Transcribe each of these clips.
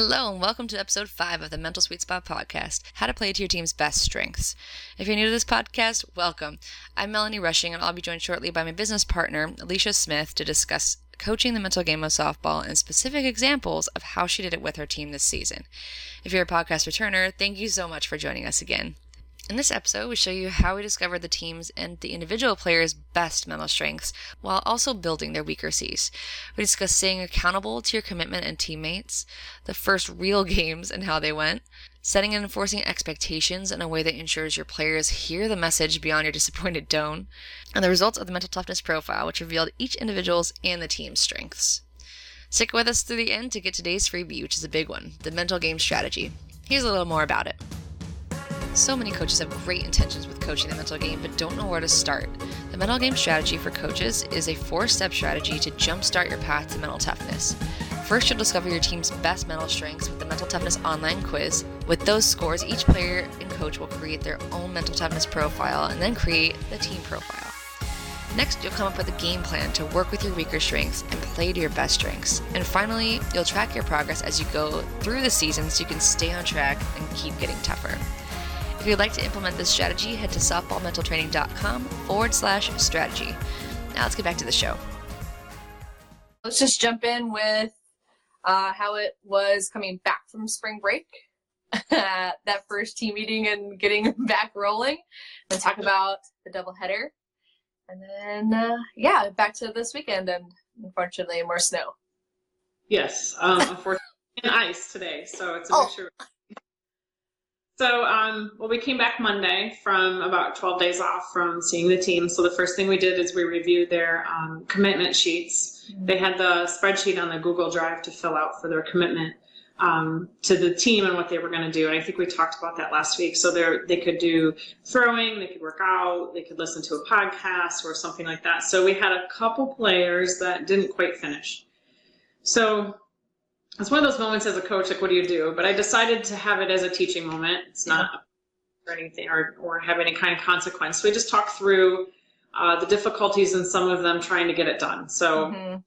Hello, and welcome to episode 5 of the Mental Sweet Spot podcast How to Play to Your Team's Best Strengths. If you're new to this podcast, welcome. I'm Melanie Rushing, and I'll be joined shortly by my business partner, Alicia Smith, to discuss coaching the mental game of softball and specific examples of how she did it with her team this season. If you're a podcast returner, thank you so much for joining us again. In this episode, we show you how we discovered the team's and the individual players' best mental strengths while also building their weaker C's. We discuss staying accountable to your commitment and teammates, the first real games and how they went, setting and enforcing expectations in a way that ensures your players hear the message beyond your disappointed tone, and the results of the mental toughness profile, which revealed each individual's and the team's strengths. Stick with us through the end to get today's freebie, which is a big one the mental game strategy. Here's a little more about it. So many coaches have great intentions with coaching the mental game, but don't know where to start. The mental game strategy for coaches is a four step strategy to jumpstart your path to mental toughness. First, you'll discover your team's best mental strengths with the Mental Toughness online quiz. With those scores, each player and coach will create their own mental toughness profile and then create the team profile. Next, you'll come up with a game plan to work with your weaker strengths and play to your best strengths. And finally, you'll track your progress as you go through the season so you can stay on track and keep getting tougher. If you'd like to implement this strategy, head to softballmentaltraining.com forward slash strategy. Now let's get back to the show. Let's just jump in with uh, how it was coming back from spring break, that first team meeting and getting back rolling, and talk about the doubleheader. And then, uh, yeah, back to this weekend and unfortunately more snow. Yes, um, unfortunately, and ice today, so it's a Oh. mixture. So, um, well, we came back Monday from about 12 days off from seeing the team. So the first thing we did is we reviewed their um, commitment sheets. They had the spreadsheet on the Google Drive to fill out for their commitment um, to the team and what they were going to do. And I think we talked about that last week. So they could do throwing, they could work out, they could listen to a podcast or something like that. So we had a couple players that didn't quite finish. So it's one of those moments as a coach, like, what do you do? But I decided to have it as a teaching moment. It's not or anything or, or have any kind of consequence. So we just talked through uh, the difficulties and some of them trying to get it done. So Mhm.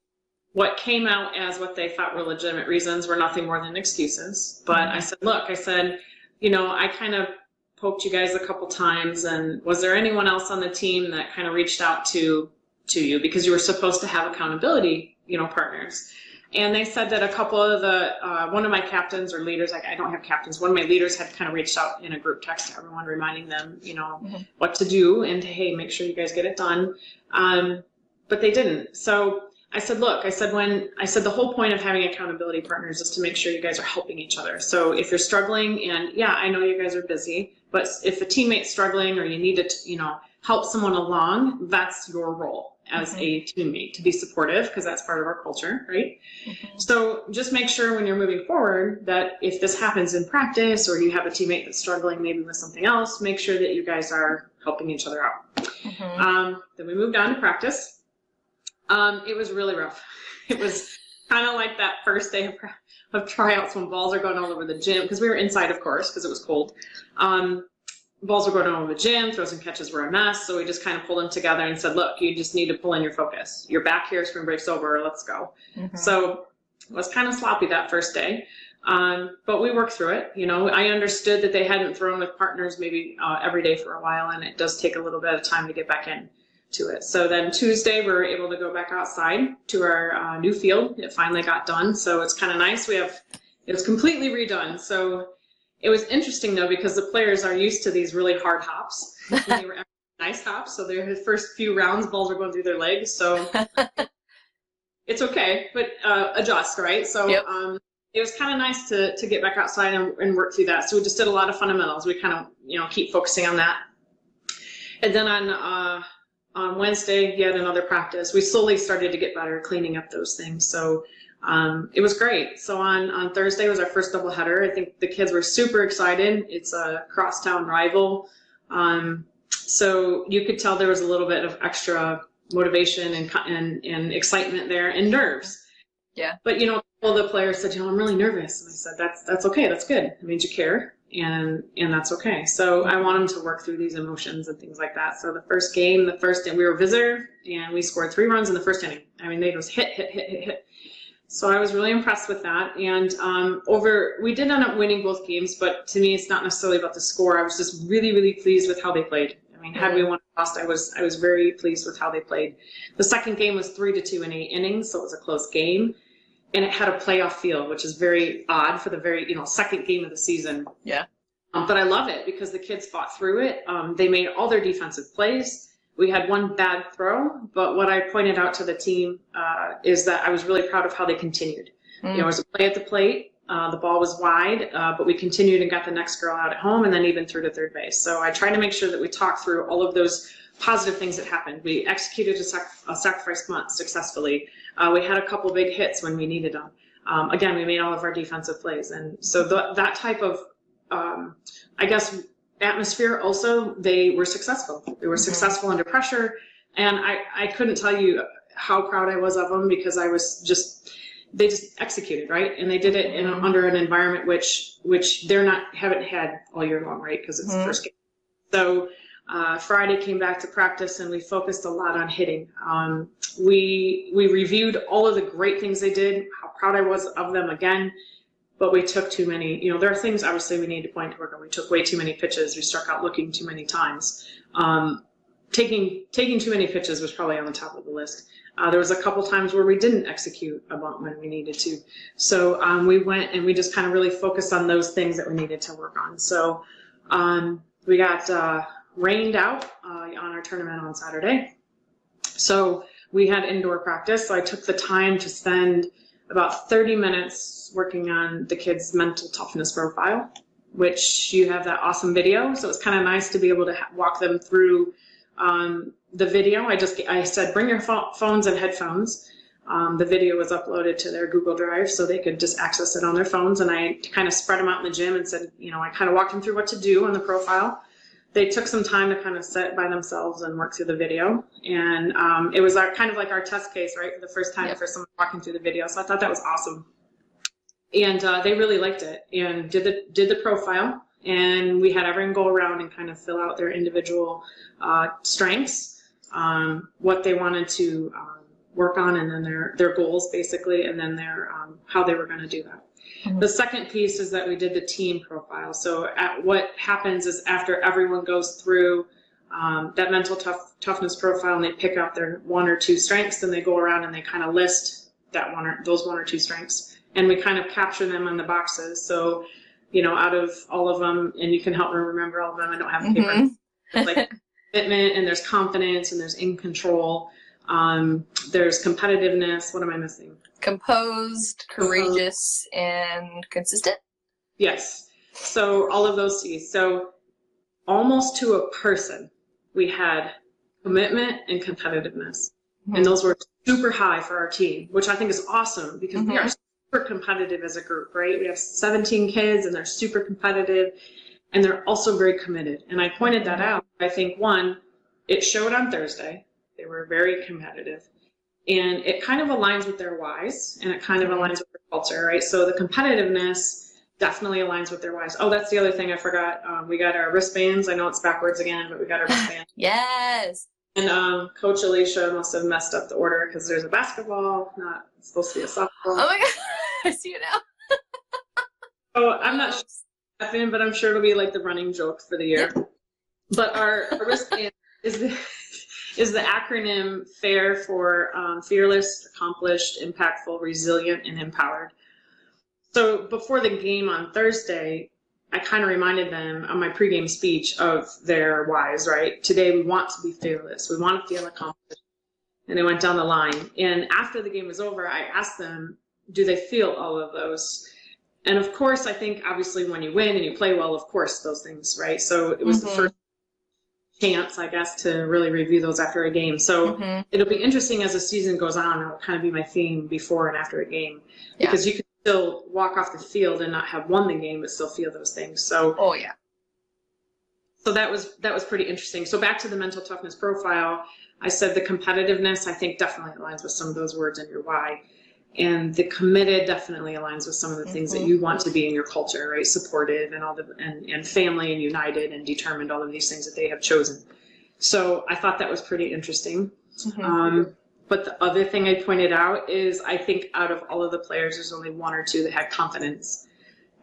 what came out as what they thought were legitimate reasons were nothing more than excuses. But I said, look, I said, you know, I kind of poked you guys a couple times, and was there anyone else on the team that kind of reached out to to you because you were supposed to have accountability, you know, partners? And they said that a couple of the uh, one of my captains or leaders, I, I don't have captains, one of my leaders had kind of reached out in a group text to everyone, reminding them, you know, Mhm. what to do and to, hey, make sure you guys get it done. Um, but they didn't. So I said, look, I said, when I said the whole point of having accountability partners is to make sure you guys are helping each other. So if you're struggling, and yeah, I know you guys are busy, but if a teammate's struggling or you need to, you know, help someone along, that's your role as a teammate to be supportive because that's part of our culture, right? So just make sure when you're moving forward that if this happens in practice or you have a teammate that's struggling maybe with something else, make sure that you guys are helping each other out. Mhm. Um, then we moved on to practice. Um, it was really rough. It was kind of like that first day of, of tryouts when balls are going all over the gym because we were inside, of course, because it was cold. Um, balls were going over the gym, throws and catches were a mess. So we just kind of pulled them together and said, look, you just need to pull in your focus. You're back here, spring break's over, let's go. Mhm. So it was kind of sloppy that first day. Um, but we worked through it. You know, I understood that they hadn't thrown with partners maybe uh, every day for a while, and it does take a little bit of time to get back in to it. So then Tuesday, we were able to go back outside to our uh, new field. It finally got done, so it's kind of nice. We have it was completely redone. So it was interesting though because the players are used to these really hard hops. they were nice hops, so their first few rounds, balls were going through their legs. So it's okay, but uh, adjust, right? So Yep. um, it was kind of nice to to get back outside and, and work through that. So we just did a lot of fundamentals. We kind of you know keep focusing on that, and then on uh, on Wednesday, yet another practice. We slowly started to get better cleaning up those things. So. Um, it was great. So on, on Thursday was our first doubleheader. I think the kids were super excited. It's a crosstown rival. Um, so you could tell there was a little bit of extra motivation and, and, and excitement there and nerves. Yeah. But you know, all the players said, you know, I'm really nervous. And I said, that's, that's okay. That's good. It means you care and, and that's okay. So I want them to work through these emotions and things like that. So the first game, the first, and we were visitor and we scored three runs in the first inning. I mean, they just hit, hit, hit, hit, hit. So I was really impressed with that. And um, over, we did end up winning both games, but to me, it's not necessarily about the score. I was just really, really pleased with how they played. I mean, had we won or lost, I was I was very pleased with how they played. The second game was three to two in eight innings, so it was a close game, and it had a playoff feel, which is very odd for the very you know second game of the season. Yeah. Um, but I love it because the kids fought through it. Um, they made all their defensive plays. We had one bad throw, but what I pointed out to the team uh, is that I was really proud of how they continued. You know, it was a play at the plate. Uh, the ball was wide, uh, but we continued and got the next girl out at home and then even through to third base. So I tried to make sure that we talked through all of those positive things that happened. We executed a, sac- a sacrifice bunt successfully. Uh, we had a couple big hits when we needed them. Um, again, we made all of our defensive plays. And so th- that type of, um, I guess, atmosphere also, they were successful. They were successful under pressure. And I, I couldn't tell you how proud I was of them because I was just, they just executed right? And they did it in under an environment which which they're not haven't had all year long right? Because it's the Mhm. first game. So uh, friday came back to practice and we focused a lot on hitting. Um, we we reviewed all of the great things they did how proud i was of them again but we took too many you know there are things obviously we need to point to work on we took way too many pitches we struck out looking too many times um, taking taking too many pitches was probably on the top of the list uh, there was a couple times where we didn't execute about when we needed to. So um, we went and we just kind of really focused on those things that we needed to work on. So um, we got uh, rained out uh, on our tournament on Saturday. So we had indoor practice. So I took the time to spend about 30 minutes working on the kids' mental toughness profile, which you have that awesome video. So it's kind of nice to be able to ha- walk them through um, the video. I just I said bring your pho- phones and headphones. Um, the video was uploaded to their Google Drive so they could just access it on their phones. And I kind of spread them out in the gym and said, you know, I kind of walked them through what to do on the profile. They took some time to kind of sit by themselves and work through the video. And um, it was our, kind of like our test case, right? For the first time Yep. for someone walking through the video. So I thought that was awesome. And uh, they really liked it and did the, did the profile. And we had everyone go around and kind of fill out their individual uh, strengths, um, what they wanted to um, work on, and then their their goals basically, and then their um, how they were going to do that. Mhm. The second piece is that we did the team profile. So at, what happens is after everyone goes through um, that mental tough, toughness profile and they pick out their one or two strengths, then they go around and they kind of list that one or those one or two strengths, and we kind of capture them on the boxes. So you know, out of all of them, and you can help me remember all of them. I don't have a paper Mhm. like commitment and there's confidence and there's in control. Um, there's competitiveness. What am I missing? Composed, courageous, and consistent. Yes. So all of those C's. So almost to a person, we had commitment and competitiveness. Hmm. And those were super high for our team, which I think is awesome because we are mm-hmm. super competitive as a group, right? We have 17 kids and they're super competitive and they're also very committed. And I pointed that mm-hmm. out. I think one, it showed on Thursday. They were very competitive. And it kind of aligns with their whys and it kind of aligns with their culture, right? So the competitiveness definitely aligns with their whys. Oh, that's the other thing I forgot. Um, we got our wristbands. I know it's backwards again, but we got our wristbands. Yes. And um, Coach Alicia must have messed up the order because there's a basketball, not it's supposed to be a softball. Oh my god. I see it now. Oh, I'm not sure but I'm sure it'll be like the running joke for the year. But our, our wristband is the is the acronym FAIR for um, fearless, accomplished, impactful, resilient, and empowered. So before the game on Thursday, I kind of reminded them on my pregame speech of their whys, right? Today we want to be fearless. We want to feel accomplished. And they went down the line. And after the game was over, I asked them, do they feel all of those? And of course, I think obviously when you win and you play well, of course, those things, right? So it was the Mhm. first chance, I guess, to really review those after a game. So Mhm. it'll be interesting as the season goes on. It'll kind of be my theme before and after a game Yeah. because you can still walk off the field and not have won the game, but still feel those things. So Oh yeah. so that was that was pretty interesting. So back to the mental toughness profile, I said the competitiveness I think definitely aligns with some of those words in your why. And the committed definitely aligns with some of the things that Mhm. you want to be in your culture, right? Supportive and all the and, and family and united and determined, all of these things that they have chosen. So I thought that was pretty interesting. Mhm. Um, but the other thing I pointed out is I think out of all of the players, there's only one or two that had confidence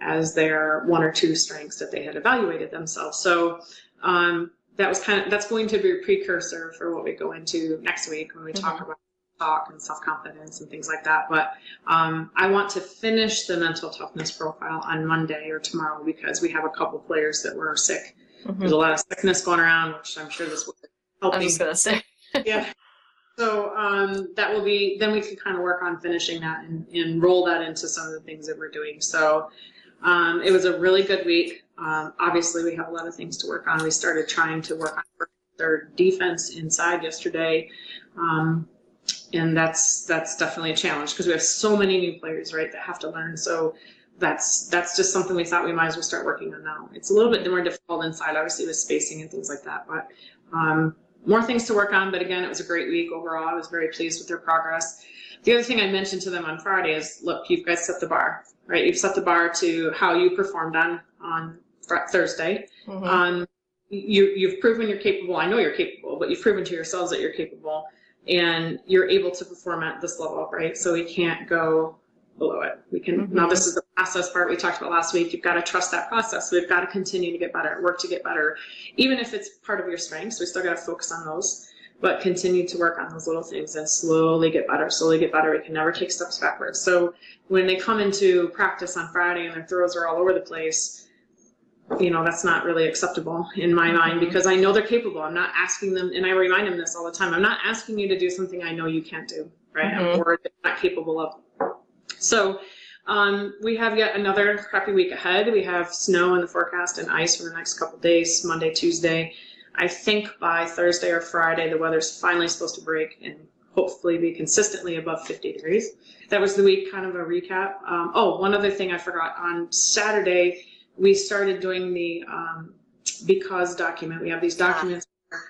as their one or two strengths that they had evaluated themselves. So um, that was kind of that's going to be a precursor for what we go into next week when we talk Mhm. about talk and self confidence and things like that. But um, I want to finish the mental toughness profile on Monday or tomorrow because we have a couple players that were sick. There's a lot of sickness going around, which I'm sure this will help I was gonna say. yeah. So um, that will be, then we can kind of work on finishing that and, and roll that into some of the things that we're doing. So um, it was a really good week. Um, obviously, we have a lot of things to work on. We started trying to work on their defense inside yesterday. Um, and that's that's definitely a challenge because we have so many new players, right, that have to learn. So that's that's just something we thought we might as well start working on now. It's a little bit more difficult inside, obviously, with spacing and things like that. But um, more things to work on, but again, it was a great week overall. I was very pleased with their progress. The other thing I mentioned to them on Friday is, look, you've guys set the bar, right? You've set the bar to how you performed on on Thursday. Mhm. Um, you you've proven you're capable. I know you're capable, but you've proven to yourselves that you're capable, and you're able to perform at this level, right? So we can't go below it. We can Mhm. now. This is the process part we talked about last week. You've got to trust that process. We've got to continue to get better, work to get better, even if it's part of your strengths. We still got to focus on those, but continue to work on those little things and slowly get better. Slowly get better. We can never take steps backwards. So when they come into practice on Friday and their throws are all over the place, you know that's not really acceptable in my mind because I know they're capable. I'm not asking them, and I remind them this all the time. I'm not asking you to do something I know you can't do, right? Mhm. Or not capable of. So um, we have yet another crappy week ahead. We have snow in the forecast and ice for the next couple days, Monday, Tuesday. I think by Thursday or Friday, the weather's finally supposed to break and hopefully be consistently above 50 degrees. That was the week, kind of a recap. Um, oh, one other thing I forgot. On Saturday, we started doing the um, because document. We have these documents. where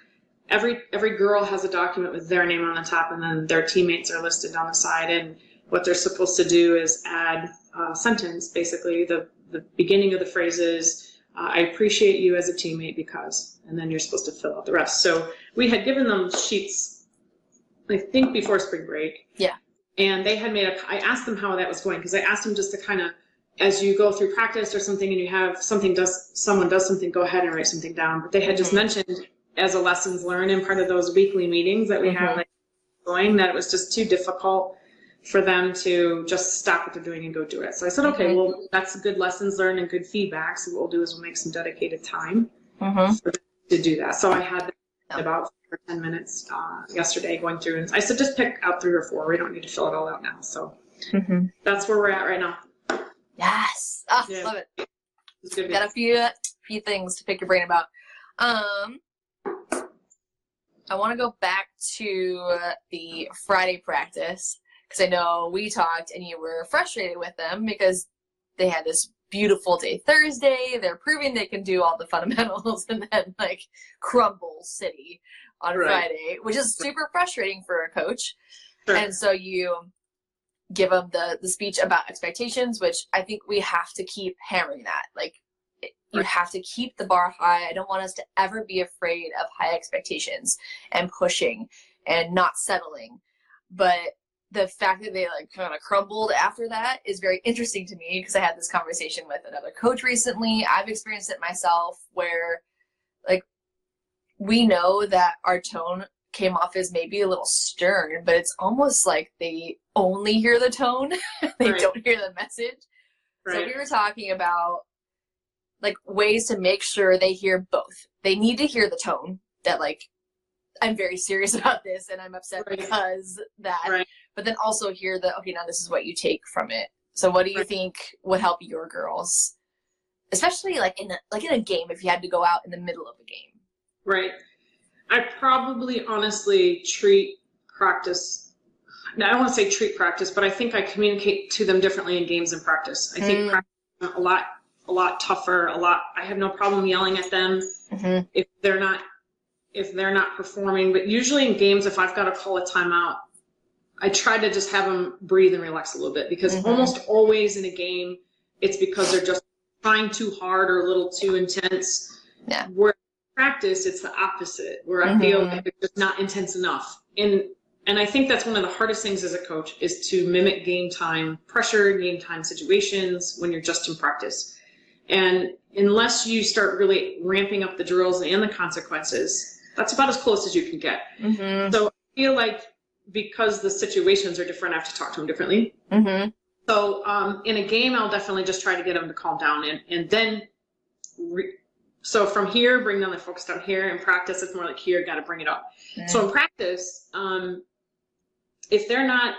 Every every girl has a document with their name on the top, and then their teammates are listed on the side. And what they're supposed to do is add a sentence. Basically, the the beginning of the phrase is, uh, "I appreciate you as a teammate because," and then you're supposed to fill out the rest. So we had given them sheets, I think before spring break. Yeah. And they had made a. I asked them how that was going because I asked them just to kind of as you go through practice or something and you have something does someone does something go ahead and write something down but they had just Mhm. mentioned as a lessons learned in part of those weekly meetings that we Mhm. have like going that it was just too difficult for them to just stop what they're doing and go do it so i said okay Mhm. well that's good lessons learned and good feedback so what we'll do is we'll make some dedicated time Mhm. to do that so i had about five or 10 minutes uh, yesterday going through and i said just pick out three or four we don't need to fill it all out now so Mhm. that's where we're at right now Yes. Ah, Yeah. love it. Got a few few things to pick your brain about. Um, I want to go back to the Friday practice because I know we talked and you were frustrated with them because they had this beautiful day Thursday. They're proving they can do all the fundamentals and then like crumble city on Right. Friday, which is super frustrating for a coach. Sure. And so you give them the the speech about expectations, which I think we have to keep hammering that. Like you have to keep the bar high. I don't want us to ever be afraid of high expectations and pushing and not settling. But the fact that they like kind of crumbled after that is very interesting to me because I had this conversation with another coach recently. I've experienced it myself where like we know that our tone came off as maybe a little stern, but it's almost like they only hear the tone. they Right. don't hear the message. So we were talking about like ways to make sure they hear both. They need to hear the tone that like I'm very serious about this and I'm upset Right. because that. Right. But then also hear the okay now this is what you take from it. So what do you Right. think would help your girls? Especially like in a, like in a game if you had to go out in the middle of a game. Right. I probably honestly treat practice. Now, I don't want to say treat practice, but I think I communicate to them differently in games and practice. I think Mm. practice a lot, a lot tougher. A lot. I have no problem yelling at them Mm-hmm. if they're not, if they're not performing. But usually in games, if I've got to call a timeout, I try to just have them breathe and relax a little bit because Mhm. almost always in a game, it's because they're just trying too hard or a little too intense. Yeah. Where practice, it's the opposite, where I feel Mhm. like it's just not intense enough. And and I think that's one of the hardest things as a coach is to mimic game time pressure, game time situations when you're just in practice. And unless you start really ramping up the drills and the consequences, that's about as close as you can get. Mm-hmm. So I feel like because the situations are different, I have to talk to them differently. Mm-hmm. So um, in a game, I'll definitely just try to get them to calm down and, and then. Re- so from here, bring down the focus down here. In practice, it's more like here, got to bring it up. So in practice, um, if they're not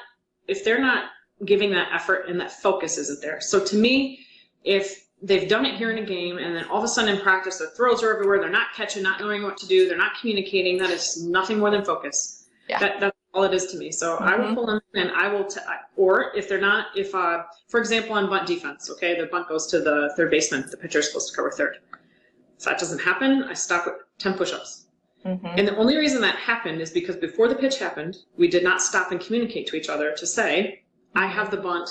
if they're not giving that effort and that focus isn't there. So to me, if they've done it here in a game and then all of a sudden in practice their throws are everywhere, they're not catching, not knowing what to do, they're not communicating, that is nothing more than focus. Yeah. That, that's all it is to me. So I will Mhm. pull them and I will, t- or if they're not, if, uh, for example, on bunt defense, okay, the bunt goes to the third baseman, the pitcher is supposed to cover third. If that doesn't happen, I stop at 10 push-ups. Mm-hmm. And the only reason that happened is because before the pitch happened, we did not stop and communicate to each other to say, I have the bunt.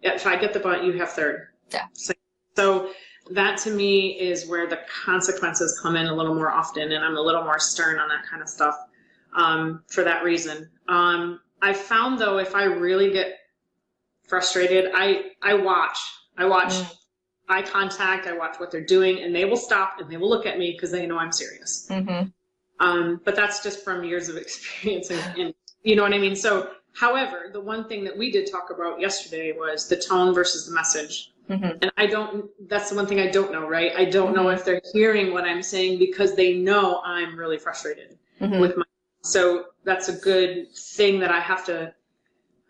If I get the bunt, you have third. Yeah. So, so that to me is where the consequences come in a little more often, and I'm a little more stern on that kind of stuff um, for that reason. Um, I found though, if I really get frustrated, I I watch. I watch Mm. Eye contact. I watch what they're doing, and they will stop and they will look at me because they know I'm serious. Mm-hmm. Um, but that's just from years of experience, and, and you know what I mean. So, however, the one thing that we did talk about yesterday was the tone versus the message. Mm-hmm. And I don't. That's the one thing I don't know, right? I don't know if they're hearing what I'm saying because they know I'm really frustrated Mm-hmm. with my. So that's a good thing that I have to,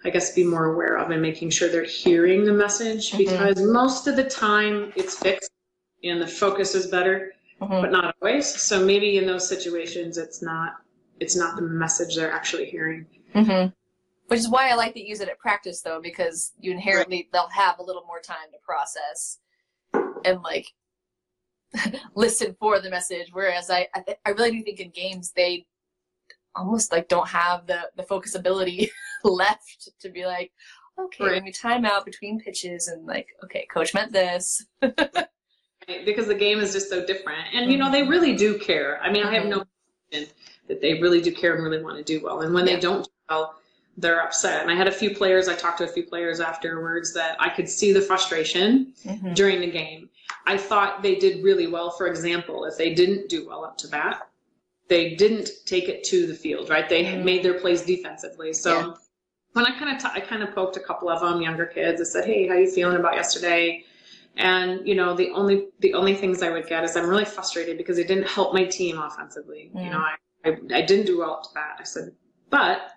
I guess, be more aware of and making sure they're hearing the message Mhm. because most of the time it's fixed and the focus is better Mm-hmm. but not always. So maybe in those situations, it's not it's not the message they're actually hearing. Mm-hmm. Which is why I like to use it at practice, though, because you inherently they'll have a little more time to process and like listen for the message. Whereas I, I, th- I really do think in games they almost like don't have the the focus ability left to be like, okay, Right. me time out between pitches and like, okay, coach meant this. right? Because the game is just so different, and you know they really do care. I mean, I have no question that they really do care and really want to do well. And when Yeah. they don't do well, they're upset. And I had a few players. I talked to a few players afterwards that I could see the frustration Mm-hmm. during the game. I thought they did really well. For example, if they didn't do well up to bat, they didn't take it to the field, right? They had made their plays defensively. So Yeah. when I kind of t- I kind of poked a couple of them, younger kids, I said, "Hey, how you feeling about yesterday?" And you know, the only the only things I would get is I'm really frustrated because it didn't help my team offensively. You Mm. know, I, I I didn't do well up to bat. I said, but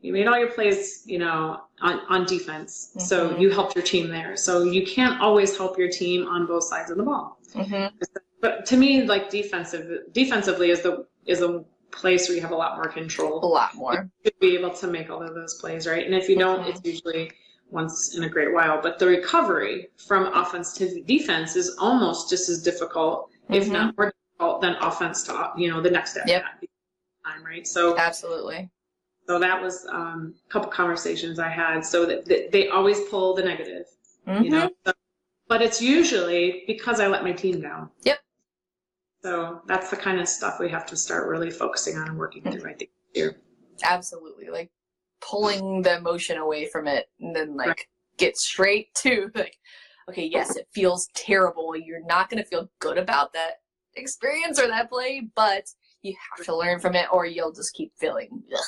you made all your plays, you know, on, on defense. So Mhm. you helped your team there. So you can't always help your team on both sides of the ball. Mm-hmm. But to me, like defensive, defensively is the is a place where you have a lot more control. A lot more. to be able to make all of those plays, right? And if you don't, it's usually once in a great while. But the recovery from offense to defense is almost just as difficult, if Mhm. not more difficult, than offense to you know the next step. Yep. Time, right? So Absolutely. so that was um, a couple conversations I had. So that, that they always pull the negative, Mm-hmm. you know. So, but it's usually because I let my team down. Yep. So that's the kind of stuff we have to start really focusing on and working through. I think here. absolutely like pulling the emotion away from it and then like Right. get straight to like okay yes it feels terrible you're not going to feel good about that experience or that play but you have to learn from it or you'll just keep feeling ugh.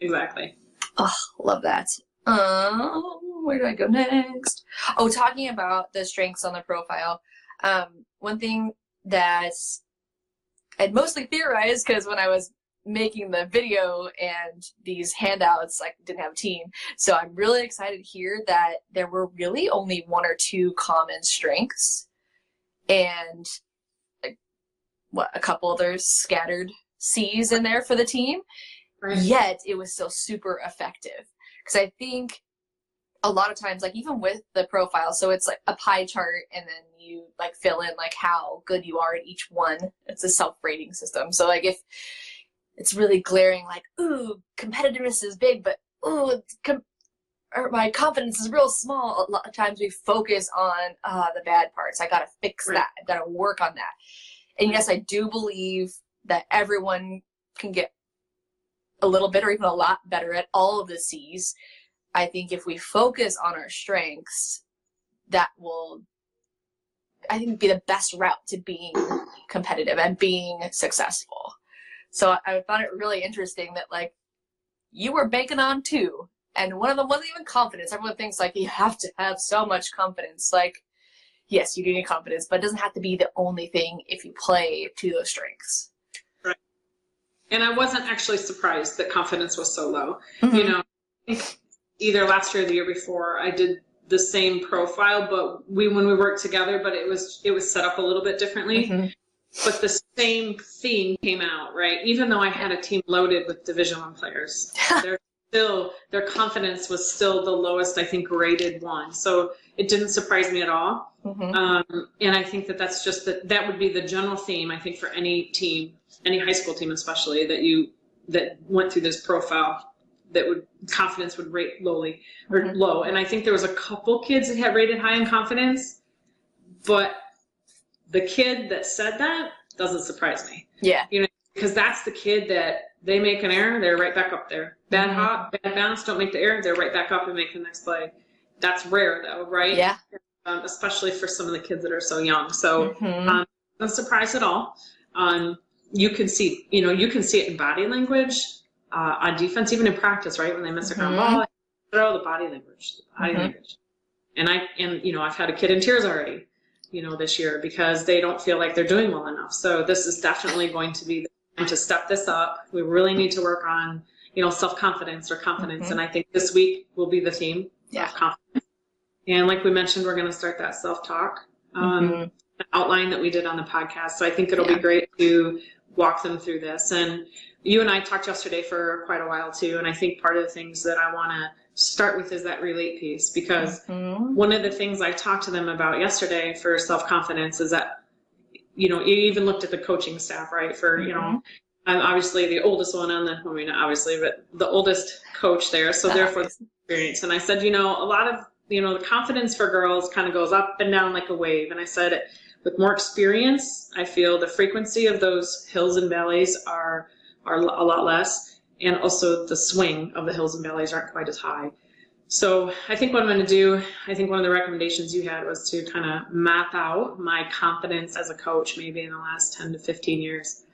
Exactly. Oh, love that um where do i go next oh talking about the strengths on the profile um one thing that i'd mostly theorized because when i was making the video and these handouts i didn't have a team. So i'm really excited to hear that there were really only one or two common strengths and like, what a couple other scattered c's in there for the team. Right. yet it was still super effective. Because i think a lot of times like even with the profile so it's like a pie chart and then you like fill in like how good you are at each one. It's a self-rating system. So like if it's really glaring like ooh competitiveness is big but ooh com- or my confidence is real small a lot of times we focus on uh, the bad parts. I gotta fix that. I gotta work on that. And yes i do believe that everyone can get a little bit or even a lot better at all of the C's. I think if we focus on our strengths, that will, I think, be the best route to being competitive and being successful. So I found it really interesting that like you were banking on two, and one of them wasn't even confidence. Everyone thinks like you have to have so much confidence. Like, yes, you do need confidence, but it doesn't have to be the only thing if you play to those strengths. Right. And I wasn't actually surprised that confidence was so low. Mm-hmm. You know, either last year or the year before, I did the same profile, but we when we worked together, but it was it was set up a little bit differently. Mhm. But the same theme came out, right? Even though I had a team loaded with Division One players, their still their confidence was still the lowest, I think, rated one. So it didn't surprise me at all. Mhm. Um, and I think that that's just that that would be the general theme. I think for any team, any high school team especially, that you that went through this profile, that would confidence would rate lowly or Mhm. low. And I think there was a couple kids that had rated high in confidence, but the kid that said that doesn't surprise me Yeah. You know, because that's the kid that they make an error, they're right back up there. Bad Mhm. hop, bad bounce, don't make the error, they're right back up and make the next play. That's rare though, right? Yeah. Um, especially for some of the kids that are so young. So Mhm. um, not surprised at all. Um, you can see, you know, you can see it in body language uh, on defense, even in practice, right? When they miss a ground Mhm. ball, throw the body language, the body Mhm. language. And I, and you know, I've had a kid in tears already, you know, this year because they don't feel like they're doing well enough. So this is definitely going to be the time to step this up. We really need to work on, you know, self confidence or confidence. Mhm. And I think this week will be the theme Yeah. of confidence. And like we mentioned, we're going to start that self talk. Um, Mhm. outline that we did on the podcast. So I think it'll Yeah. be great to walk them through this. And you and I talked yesterday for quite a while too. And I think part of the things that I want to start with is that relate piece because Mhm. one of the things I talked to them about yesterday for self confidence is that, you know, you even looked at the coaching staff, right? For, you know, I'm obviously the oldest one on the, I mean, obviously, but the oldest coach there. So therefore, the experience. And I said, you know, a lot of, you know, the confidence for girls kind of goes up and down like a wave. And I said, with more experience, I feel the frequency of those hills and valleys are are a lot less, and also the swing of the hills and valleys aren't quite as high. So I think what I'm going to do, I think one of the recommendations you had was to kind of map out my confidence as a coach, maybe in the last 10 to 15 years.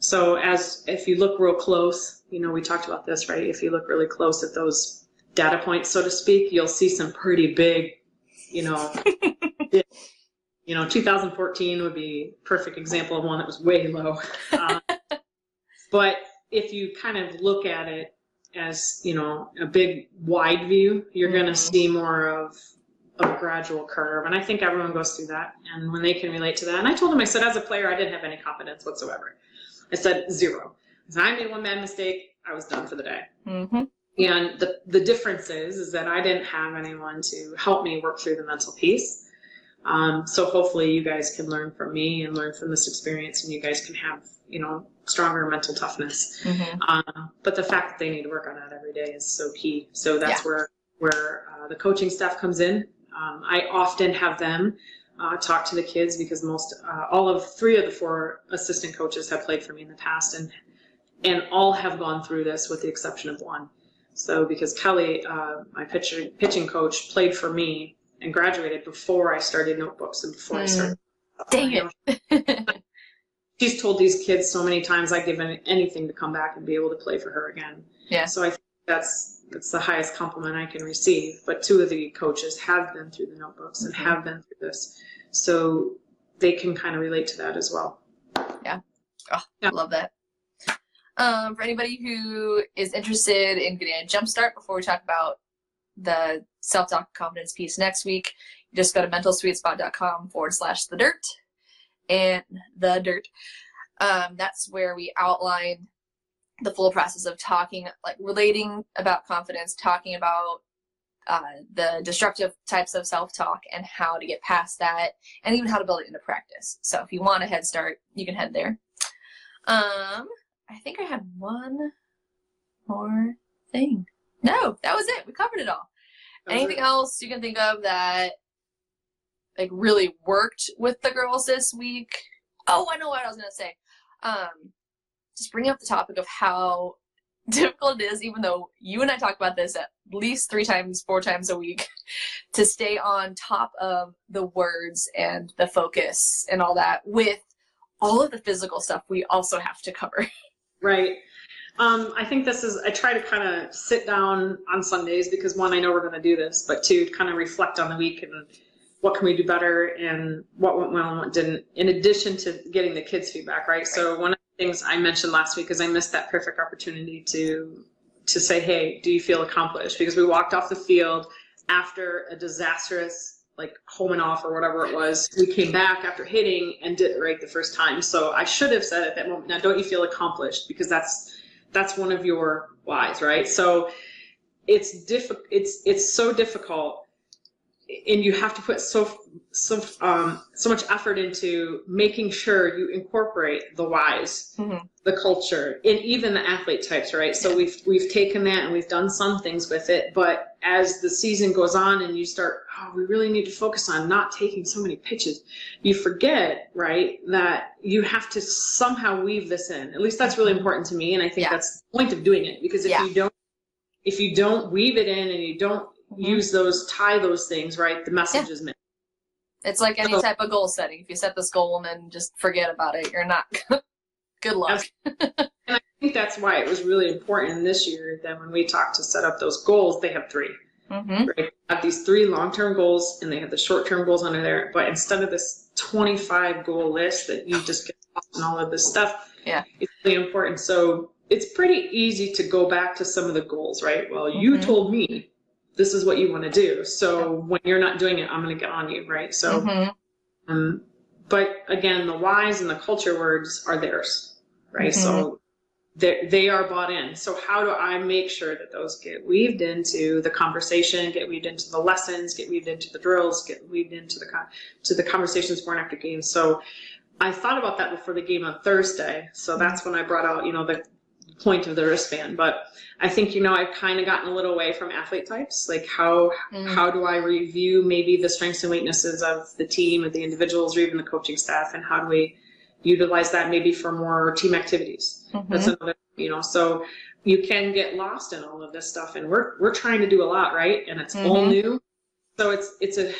So as if you look real close, you know, we talked about this, right? If you look really close at those data points, so to speak, you'll see some pretty big, you know, you know, 2014 would be perfect example of one that was way low. Um, but if you kind of look at it as, you know, a big wide view, you're going to see more of a gradual curve. And I think everyone goes through that. And when they can relate to that, and I told them, I said, as a player, I didn't have any confidence whatsoever. I said zero. Because I made one bad mistake, I was done for the day. Mhm. And the, the difference is, is that I didn't have anyone to help me work through the mental piece. Um, so hopefully you guys can learn from me and learn from this experience and you guys can have, you know, stronger mental toughness. Mhm. Um, but the fact that they need to work on that every day is so key. So that's Yeah. where, where uh, the coaching staff comes in. Um, I often have them uh, talk to the kids because most, uh, all of three of the four assistant coaches have played for me in the past and, and all have gone through this with the exception of one. So because Kelly, uh, my pitcher, pitching coach, played for me and graduated before I started notebooks and before I Mm. started. Dang it. she's told these kids so many times I'd give any- anything to come back and be able to play for her again. Yeah. So I think that's that's the highest compliment I can receive. But two of the coaches have been through the notebooks and Mhm. have been through this, so they can kind of relate to that as well. Yeah. Oh, Yeah. I love that. Um, for anybody who is interested in getting a jump start before we talk about the self talk confidence piece next week, just go to mentalsweetspot.com forward slash the dirt and the dirt. Um, that's where we outline the full process of talking, like relating about confidence, talking about uh, the destructive types of self talk and how to get past that, and even how to build it into practice. So if you want a head start, you can head there. Um, I think I had one more thing. No, that was it. We covered it all. Anything else you can think of that like really worked with the girls this week? Oh, I know what I was gonna say. Um, just bringing up the topic of how difficult it is, even though you and I talk about this at least three times, four times a week, to stay on top of the words and the focus and all that with all of the physical stuff we also have to cover. Right. Um, I think this is, I try to kind of sit down on Sundays because one, I know we're going to do this, but two, kind of reflect on the week and what can we do better and what went well and what didn't, in addition to getting the kids' feedback, right? So one of the things I mentioned last week is I missed that perfect opportunity to to say, hey, do you feel accomplished? Because we walked off the field after a disastrous like home and off or whatever it was. We came back after hitting and did it right the first time. So I should have said at that moment, now don't you feel accomplished? Because that's that's one of your whys, right? So it's diff it's it's so difficult and you have to put so so um, so much effort into making sure you incorporate the whys, Mhm. the culture, and even the athlete types, right? So we've we've taken that and we've done some things with it, but as the season goes on and you start, oh, we really need to focus on not taking so many pitches, you forget, right, that you have to somehow weave this in. At least that's really important to me, and I think Yeah. that's the point of doing it because if Yeah. you don't if you don't weave it in and you don't. Use those tie those things right the message is missing It's like any So- type of goal setting. If you set this goal and then just forget about it, you're not. Good luck. And I think that's why it was really important this year that when we talked to set up those goals they have three hmm right They have these three long-term goals and they have the short-term goals under there but instead of this 25 goal list that you just get lost in all of this stuff Yeah. it's really important so it's pretty easy to go back to some of the goals right well you Mhm. told me this is what you want to do so when you're not doing it i'm going to get on you right so Mhm. Um, but again, the whys and the culture words are theirs, right? So they they are bought in. So how do I make sure that those get weaved into the conversation, get weaved into the lessons, get weaved into the drills, get weaved into the con- to the conversations for and after games? So I thought about that before the game on Thursday. So that's when I brought out, you know, the point of the wristband. But I think, you know, I've kind of gotten a little away from athlete types. Like how Mhm. how do I review maybe the strengths and weaknesses of the team, of the individuals, or even the coaching staff, and how do we utilize that maybe for more team activities? Mhm. That's another, you know, so you can get lost in all of this stuff, and we're we're trying to do a lot, right? And it's all Mhm. new, so it's it's a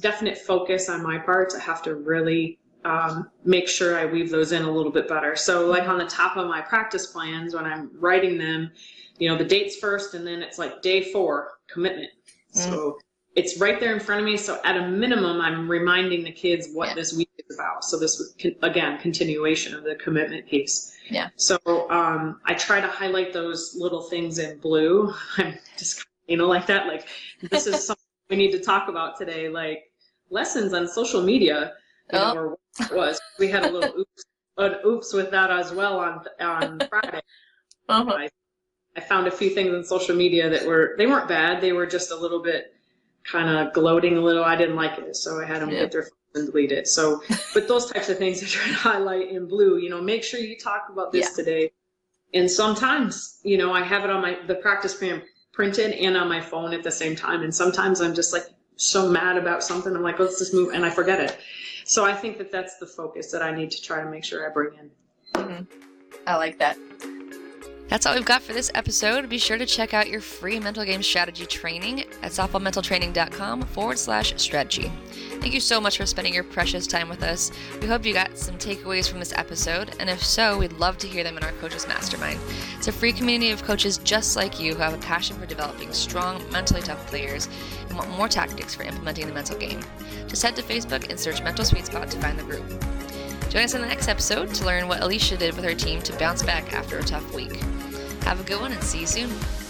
definite focus on my part to have to really um, make sure I weave those in a little bit better. So like on the top of my practice plans when I'm writing them, you know, the dates first, and then it's like day four commitment. So it's right there in front of me. So at a minimum, I'm reminding the kids what Yeah. this week is about. So this again continuation of the commitment piece. Yeah. So um, I try to highlight those little things in blue. I'm just you know like that. Like this is something we need to talk about today. Like lessons on social media. You know, Oh. it was. We had a little oops, an oops with that as well on on Friday. Uh-huh. I found a few things on social media that were they weren't bad. They were just a little bit kind of gloating a little. I didn't like it, so I had them Yeah. get their phone and delete it. So, but those types of things I try to highlight in blue. You know, make sure you talk about this Yeah. today. And sometimes, you know, I have it on my the practice plan printed and on my phone at the same time. And sometimes I'm just like so mad about something. I'm like, let's just move, and I forget it. So I think that that's the focus that I need to try to make sure I bring in. Mhm. I like that. That's all we've got for this episode. Be sure to check out your free mental game strategy training at softballmentaltraining.com forward slash strategy. Thank you so much for spending your precious time with us. We hope you got some takeaways from this episode, and if so, we'd love to hear them in our Coaches Mastermind. It's a free community of coaches just like you who have a passion for developing strong, mentally tough players and want more tactics for implementing the mental game. Just head to Facebook and search Mental Sweet Spot to find the group. Join us in the next episode to learn what Alicia did with her team to bounce back after a tough week. Have a good one and see you soon.